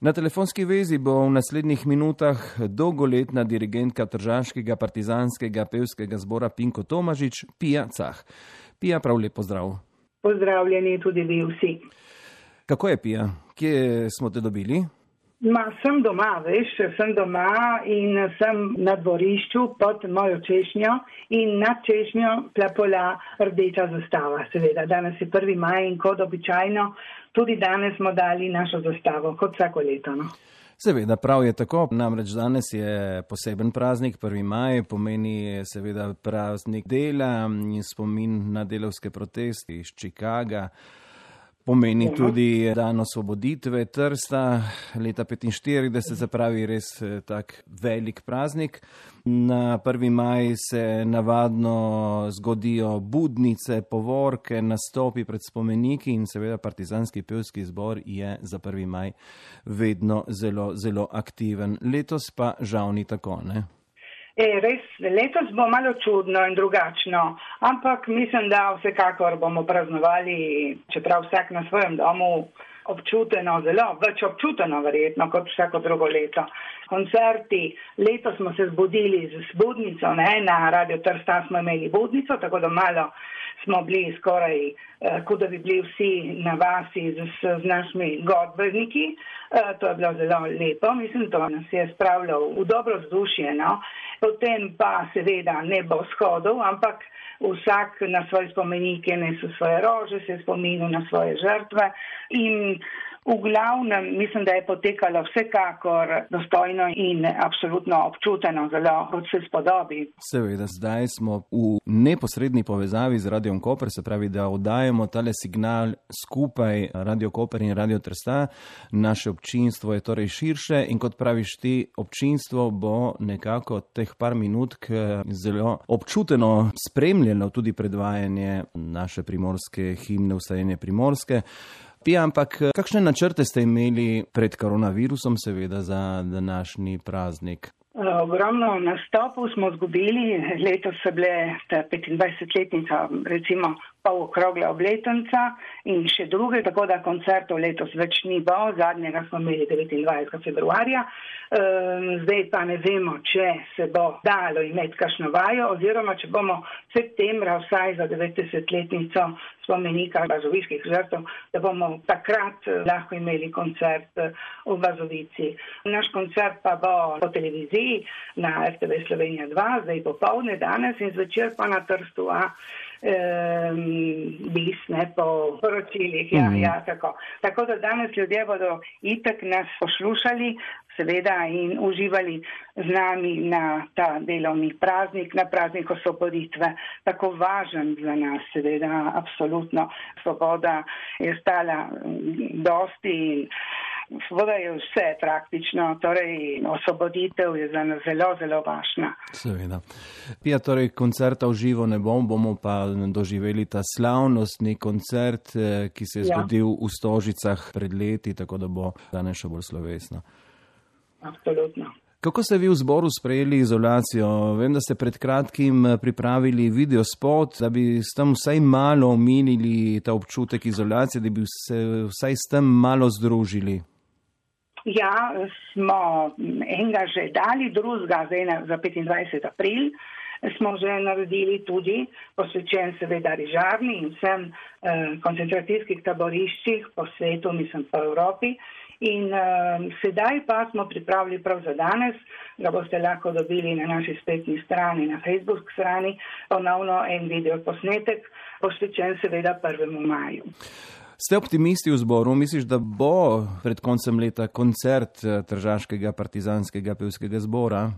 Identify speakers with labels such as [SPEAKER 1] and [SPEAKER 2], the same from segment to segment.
[SPEAKER 1] Na telefonski vezi bo v naslednjih minutah dolgoletna dirigentka Tržanskega partizanskega pevskega zbora Pinko Tomažič, Pija Cah. Pija, prav lepo zdrav.
[SPEAKER 2] Pozdravljeni tudi vi vsi.
[SPEAKER 1] Kako je Pija? Kje smo te dobili?
[SPEAKER 2] Ma, sem doma, veš, sem doma in sem na dvorišču pod mojo češnjo in nad češnjo plepola rdeča zastava. Seveda, danes je prvi maj in kot običajno tudi danes smo dali našo zastavo, kot vsako leto. No.
[SPEAKER 1] Seveda, prav je tako, namreč danes je poseben praznik, 1. maj, pomeni seveda praznik dela in spomin na delovske proteste iz Čikaga. Pomeni ja. tudi dan osvoboditve Trsta leta 45, se pravi res eh, tak velik praznik. Na 1. maj se navadno zgodijo budnice, povorke, nastopi pred spomeniki in seveda partizanski pevski zbor je za 1. maj vedno zelo, zelo aktiven. Letos pa žal ni tako, ne?
[SPEAKER 2] E, res, letos bo malo čudno in drugačno, ampak mislim, da vsekakor bomo praznovali, čeprav vsak na svojem domu občuteno, zelo več občuteno verjetno kot vsako drugo leto. Koncerti, letos smo se zbudili z budnico, ne, na Radio Trsta smo imeli budnico, tako da malo smo bili skoraj, eh, kot da bi bili vsi na vasi z, z našimi godbeniki. Eh, to je bilo zelo lepo, mislim, to nas je spravljalo v dobro vzdušje. No. Potem pa seveda ne bo shodov, ampak vsak na svoje spomenike nese svoje rože, se spominja na svoje žrtve in V glavnem mislim, da je potekalo vsekakor dostojno in absolutno občuteno, zelo kot se spodobi.
[SPEAKER 1] Seveda, zdaj smo v neposrednji povezavi z Radio Koper, se pravi, da oddajemo tale signal skupaj Radio Koper in Radio Trsta. Naše občinstvo je torej širše in kot praviš ti, občinstvo bo nekako teh par minut zelo občuteno spremljalo tudi predvajanje naše primorske himne, vstajanje primorske. Pija, ampak eh, kakšne načrte ste imeli pred koronavirusom, seveda, za današnji praznik?
[SPEAKER 2] Eh, ogromno nastopov smo zgubili, letos so bile 25-letnica, recimo pol okrogla obletnica in še druge, tako da koncertov letos več ni bo, zadnjega smo imeli 29. februarja. Ehm, zdaj pa ne vemo, če se bo dalo imeti kakšno vajo oziroma če bomo septembra vsaj za 90-letnico spomenika vazoviških žrtv, da bomo takrat eh, lahko imeli koncert eh, v Vazovici. Naš koncert pa bo po televiziji na RTV Slovenija 2, zdaj popovdne danes in zvečer pa na Trstu A bis, ne po poročilih. Ja, mm. ja, tako. tako da danes ljudje bodo itek nas poslušali, seveda, in uživali z nami na ta delovni praznik, na praznik osvoboditve. Tako važen za nas, seveda, absolutno. Svoboda je stala dosti in Svoboda je vse praktično, torej osvoboditev je za nas zelo, zelo važna.
[SPEAKER 1] Seveda. Pija, torej koncerta v živo ne bom, bomo pa doživeli ta slavnostni koncert, eh, ki se je ja. zgodil v Stožicah pred leti, tako da bo danes še bolj slovesno.
[SPEAKER 2] Absolutno.
[SPEAKER 1] Kako ste vi v zboru sprejeli izolacijo? Vem, da ste pred kratkim eh, pripravili video spot, da bi s tem vsaj malo omenili ta občutek izolacije, da bi se vsaj s tem malo združili.
[SPEAKER 2] Ja, smo enega že dali, drugega zdaj za 25. april smo že naredili tudi posvečen seveda rižarni in vsem eh, koncentracijskih taboriščih po svetu, mislim po Evropi. In eh, sedaj pa smo pripravili prav za danes, ga boste lahko dobili na naši spletni strani, na Facebook strani, ponovno en video posnetek, posvečen seveda 1. maju.
[SPEAKER 1] Ste optimisti v zboru? Misliš, da bo pred koncem leta koncert eh, Tržaškega partizanskega pevskega zbora?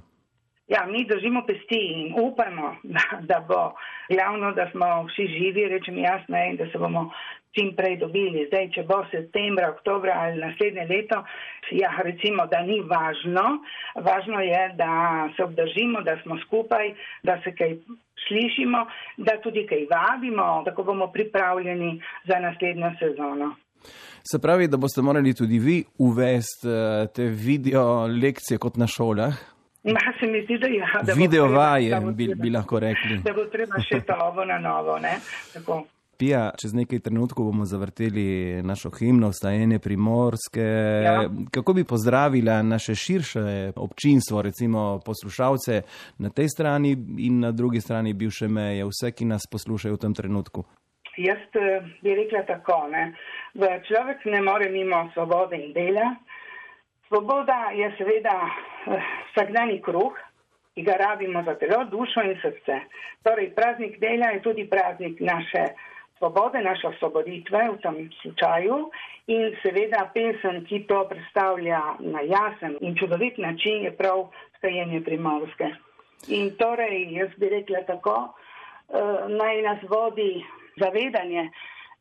[SPEAKER 2] Ja, mi držimo pesti in upamo, da, da bo glavno, da smo vsi živi, rečem jasno, in da se bomo čim prej dobili. Zdaj, če bo septembra, oktobra ali naslednje leto, ja, recimo, da ni važno. Važno je, da se obdržimo, da smo skupaj, da se kaj slišimo, da tudi kaj vabimo, tako bomo pripravljeni za naslednjo sezono.
[SPEAKER 1] Se pravi, da boste morali tudi vi uvesti eh, te video lekcije kot na šolah?
[SPEAKER 2] Ma se mi zdi, da ja.
[SPEAKER 1] Da video vaje, bi, bi lahko rekli.
[SPEAKER 2] Da bo treba še to ovo na novo, ne? Tako.
[SPEAKER 1] Pija, čez nekaj trenutkov bomo zavrteli našo himno, stajene primorske. Ja. Kako bi pozdravila naše širše občinstvo, recimo poslušalce na tej strani in na drugi strani bivše meje, vse, ki nas poslušajo v tem trenutku?
[SPEAKER 2] Jaz eh, bi rekla tako, ne? da človek ne more mimo svobode in dela. Svoboda je seveda eh, vsakdani kruh, ki ga rabimo za telo, dušo in srce. Torej, praznik dela je tudi praznik naše svobode, naše osvoboditve v tem slučaju in seveda pesem, ki to predstavlja na jasen in čudovit način, je prav stajenje primorske. In torej, jaz bi rekla tako, uh, naj nas vodi zavedanje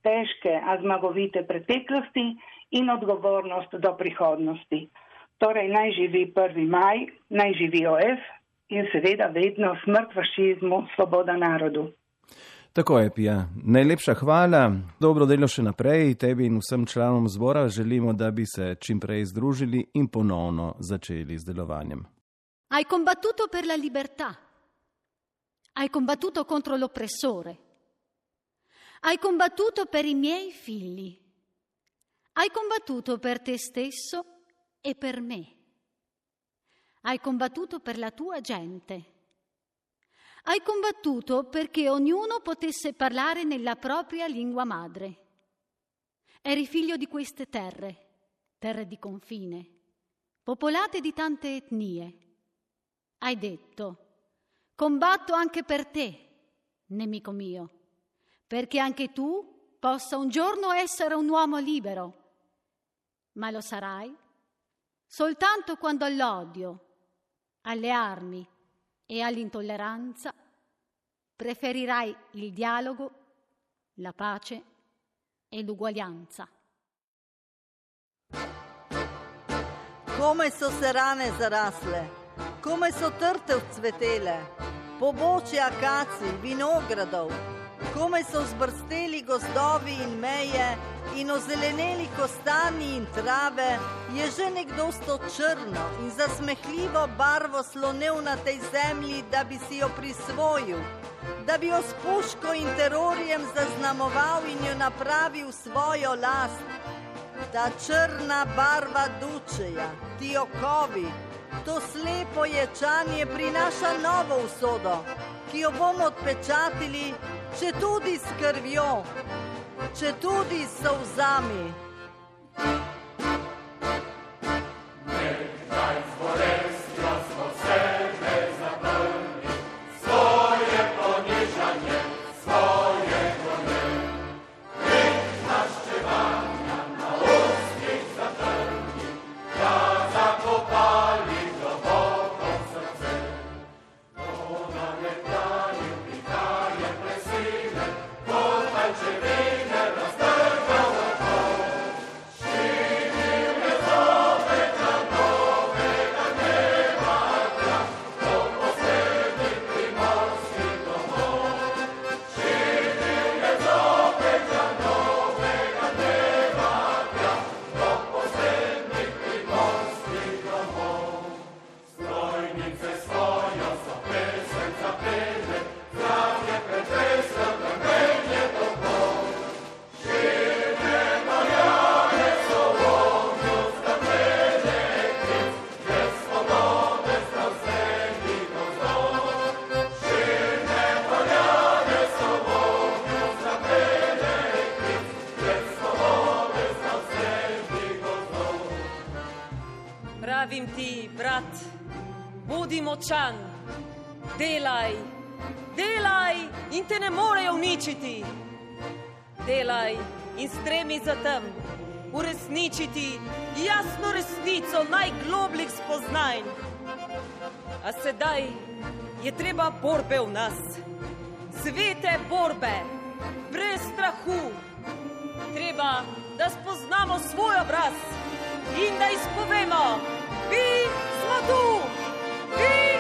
[SPEAKER 2] težke, a zmagovite preteklosti in odgovornost do prihodnosti. Torej, naj živi 1. maj, naj živi OF in seveda vedno smrt fašizmu, svoboda narodu.
[SPEAKER 1] Tako je, Pija. Najlepša hvala, dobro delo še naprej. Tebi in vsem članom zbora želimo, da bi se čim prej združili in ponovno začeli z delovanjem.
[SPEAKER 3] Hai combattuto per la libertà. Hai combattuto contro l'oppressore. Hai combattuto per i miei figli. Hai combattuto per te stesso e per me. Hai combattuto per la tua gente. Hai combattuto perché ognuno potesse parlare nella propria lingua madre. Eri figlio di queste terre, terre di confine, popolate di tante etnie. Hai detto, combatto anche per te, nemico mio, perché anche tu possa un giorno essere un uomo libero. Ma lo sarai soltanto quando all'odio, alle armi e all'intolleranza, preferirai il dialogo, la pace e l'uguaglianza.
[SPEAKER 4] Come so se rane zarasle, come so trte vzcvetele, poboče akacij, vinogradov, come so zbrsteli gozdovi in meje in ozeleneli kostani in trave, je že nekdo sto črno in zasmehljivo barvo slonil na tej zemlji, da bi si jo prisvojil, da bi jo s puško in terorjem zaznamoval in jo napravil svojo last. Ta črna barva dučeja, ti okovi, to slepo ječanje prinaša novo usodo, ki jo bomo odpečatili, če tudi s krvjo, če tudi s solzami.
[SPEAKER 5] Pravim ti, brat, bodi močan, delaj, delaj in te ne morejo uničiti. Delaj in stremi za tem, uresničiti jasno resnico najglobljih spoznanj. A sedaj je treba borbe v nas, svete borbe, brez strahu. Treba, da spoznamo svoj obraz in da izpovemo. Висмату! Висмату!